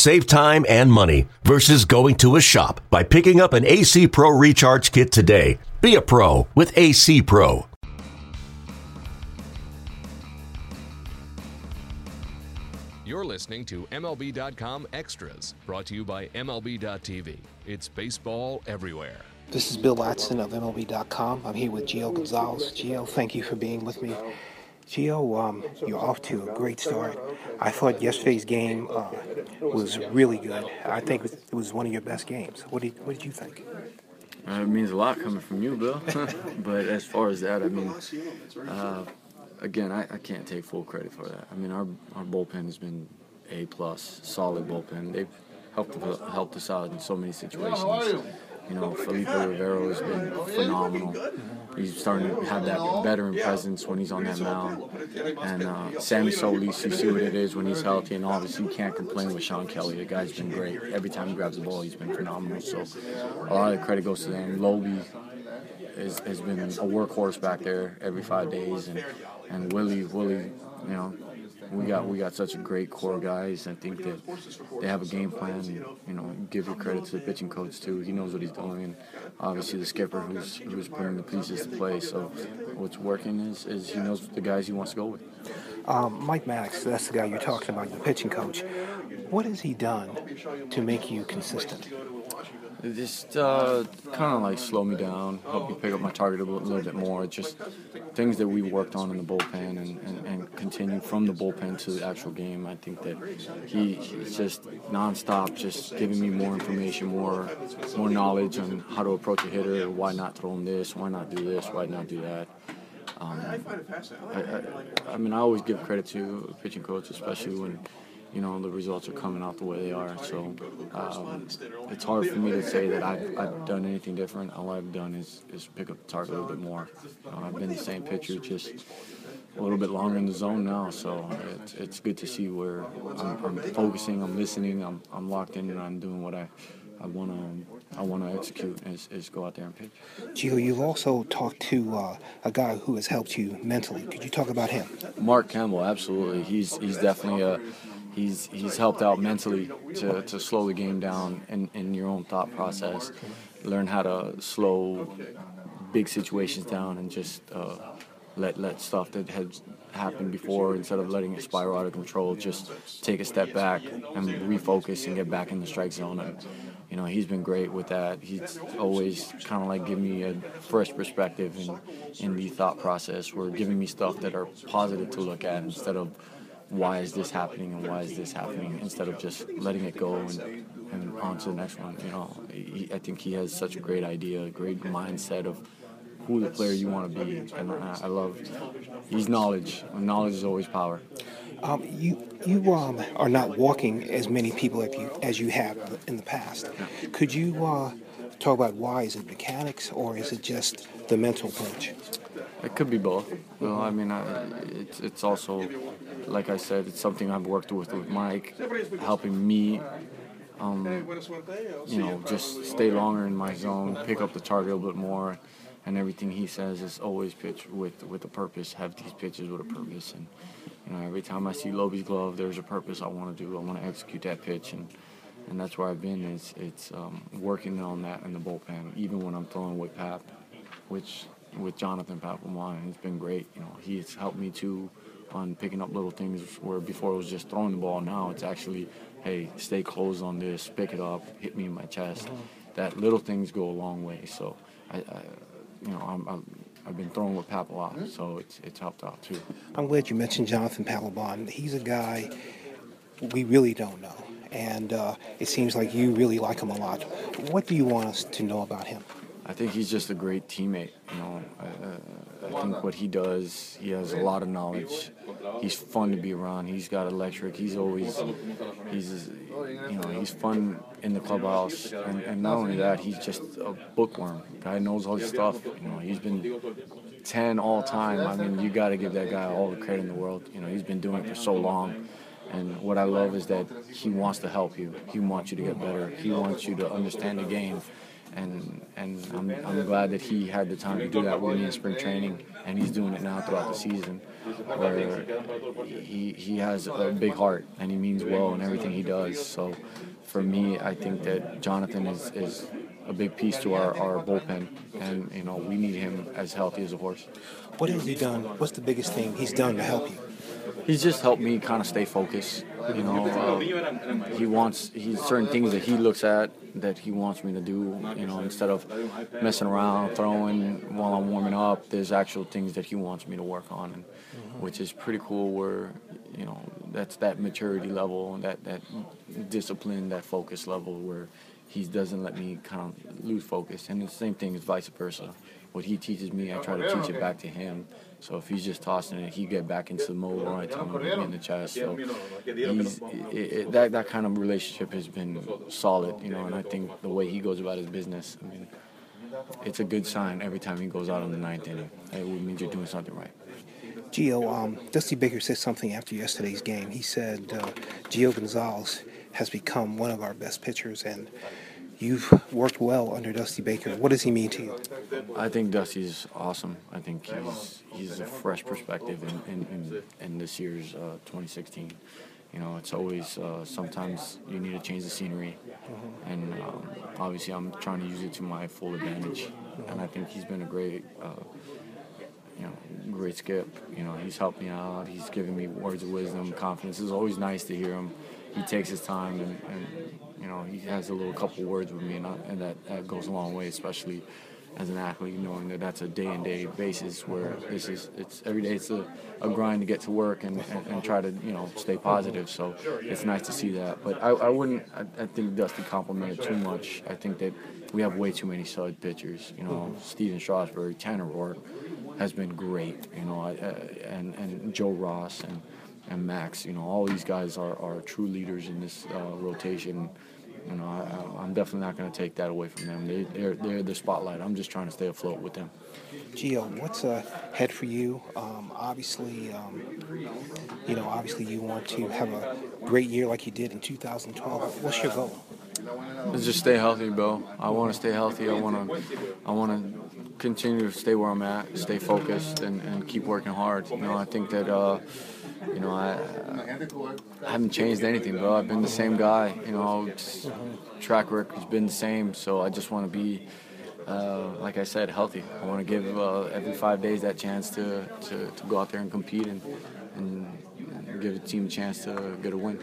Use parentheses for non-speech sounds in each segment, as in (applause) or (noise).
Save time and money versus going to a shop by picking up an AC Pro Recharge Kit today. Be a pro with AC Pro. You're listening to MLB.com Extras, brought to you by MLB.tv. It's baseball everywhere. This is Bill Ladson of MLB.com. I'm here with Gio Gonzalez. Gio, thank you for being with me. Gio, um, you're off to a great start. I thought yesterday's game uh, was really good. I think it was one of your best games. What did, what did you think? Uh, it means a lot coming from you, Bill. (laughs) but as far as that, I mean, uh, again, I, I, can't take full credit for that. I mean, our our bullpen has been a plus, solid bullpen. They've helped helped us out in so many situations. You know, Felipe Rivero has been phenomenal. He's starting to have that veteran presence when he's on that mound. And uh, Sammy Solis, you see what it is when he's healthy, and obviously you can't complain with Shawn Kelley. The guy's been great. Every time he grabs the ball, he's been phenomenal. So a lot of the credit goes to them. Loby is, has been a workhorse back there every five days, and and Willie, Willie, you know, we got we got such a great core guys. I think that they have a game plan. You know, give your credit to the pitching coach too. He knows what he's doing, and obviously the skipper who's who's putting the pieces to play. So what's working is is he knows the guys he wants to go with. Um, Mike Maddux, that's the guy you're talking about, the pitching coach. What has he done to make you consistent? Just uh, kind of like slow me down, help me pick up my target a little, little, bit more. Just things that we worked on in the bullpen and, and, and, continue from the bullpen to the actual game. I think that he, he's just nonstop, just giving me more information, more more knowledge on how to approach a hitter, why not throw him this, why not do this, why not do that. Um, I, I, I mean, I always give credit to a pitching coach, especially when you know, the results are coming out the way they are. So um, it's hard for me to say that I've, I've, done anything different. All I've done is, is pick up the target a little bit more. You know, I've been the same pitcher, just a little bit longer in the zone now. So it's, it's good to see where I'm, I'm focusing, I'm listening, I'm, I'm locked in, and I'm doing what I, I want to I want to execute is, is go out there and pitch. Gio, you've also talked to uh, a guy who has helped you mentally. Could you talk about him? Mark Campbell, absolutely. He's he's definitely a he's he's helped out mentally to, to slow the game down in, in your own thought process. Learn how to slow big situations down and just uh, let let stuff that has happened before instead of letting it spiral out of control. Just take a step back and refocus and get back in the strike zone. And, you know, he's been great with that. He's always kind of like giving me a fresh perspective in, in the thought process. We're giving me stuff that are positive to look at instead of why is this happening and why is this happening instead of just letting it go and, and on to the next one. You know, he, I think he has such a great idea, a great mindset of who the player you want to be, and I, I love. He's knowledge. Knowledge is always power. Um, you you um, are not walking as many people as you, as you have in the past. Could you uh, talk about why? Is it mechanics or is it just the mental punch? It could be both. Well, I mean, I, it's it's also, like I said, it's something I've worked with with Mike, helping me, um, you know, just stay longer in my zone, pick up the target a little bit more, and everything he says is always pitch with with a purpose. Have these pitches with a purpose, and you know, every time I see Loby's glove, there's a purpose I want to do. I want to execute that pitch, and and that's where I've been. It's it's um, working on that in the bullpen, even when I'm throwing with Pap, which with Jonathan Papelbon. it's been great. You know, he's helped me too on picking up little things where before it was just throwing the ball. Now it's actually, hey, stay close on this, pick it up, hit me in my chest. That little things go a long way. So I, I you know, I'm, I'm I've been throwing with Pap a lot, so it's it's helped out too. I'm glad you mentioned Jonathan Papelbon. He's a guy we really don't know, and uh, it seems like you really like him a lot. What do you want us to know about him? I think he's just a great teammate. You know, I, I think what he does, he has a lot of knowledge. He's fun to be around. He's got electric. He's always, he's, you know, he's fun in the clubhouse. And, and not only that, he's just a bookworm. Guy knows all his stuff. You know, he's been 10 all time. I mean, you got to give that guy all the credit in the world. You know, he's been doing it for so long. And what I love is that he wants to help you. He wants you to get better. He wants you to understand the game. And and I'm, I'm glad that he had the time to do that with me in spring training, and he's doing it now throughout the season, where he he has a big heart and he means well in everything he does. So, for me, I think that Jonathan is is a big piece to our, our bullpen, and you know we need him as healthy as a horse. What has he done? What's the biggest thing he's done to help you? He's just helped me kind of stay focused. You know, uh, he wants he's certain things that he looks at that he wants me to do. You know, instead of messing around, throwing while I'm warming up, there's actual things that he wants me to work on, and which is pretty cool. Where you know that's that maturity level and that that discipline, that focus level where he doesn't let me kind of lose focus. And the same thing is vice versa. What he teaches me, I try to teach it back to him. So if he's just tossing it, he get back into the mode where I tell him to get in the chest. So he's, it, it, that that kind of relationship has been solid, you know. And I think the way he goes about his business, I mean, it's a good sign every time he goes out on the ninth inning. It means you're doing something right. Gio, um, Dusty Baker said something after yesterday's game. He said uh, Gio Gonzalez has become one of our best pitchers, and you've worked well under Dusty Baker. What does he mean to you? I think Dusty's awesome. I think he's he's a fresh perspective in, in, in, in this year's uh, 2016. You know, it's always uh, sometimes you need to change the scenery, and um, obviously I'm trying to use it to my full advantage. And I think he's been a great. Uh, you know, great skip. You know, he's helped me out. He's giving me words of wisdom, confidence. It's always nice to hear him he takes his time and, and you know he has a little couple words with me, and, I, and that, that goes a long way, especially as an athlete, knowing that that's a day and day basis where this is it's every day it's a, a grind to get to work and, and, and, try to you know stay positive. So it's nice to see that. But I, I wouldn't I, I think Dusty complimented too much. I think that we have way too many solid pitchers. You know, Stephen Strasburg, Tanner Roark has been great. You know, and and Joe Ross and and Max. You know, all these guys are, are true leaders in this uh, rotation. You know, I, am definitely not going to take that away from them. They, they're they're the spotlight. I'm just trying to stay afloat with them. Gio, what's ahead for you? Um, obviously, um, you know, obviously you want to have a great year like you did in 2012. What's your goal? just stay healthy, bro. I want to stay healthy. I want to, I want to continue to stay where I'm at, stay focused, and, and keep working hard. You know, I think that. Uh, you know, I, I haven't changed anything, bro. I've been the same guy. You know, track record has been the same. So I just want to be, uh, like I said, healthy. I want to give uh, every five days that chance to, to, to, go out there and compete and, and give the team a chance to get a win.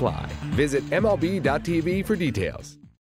apply. Visit MLB.tv for details.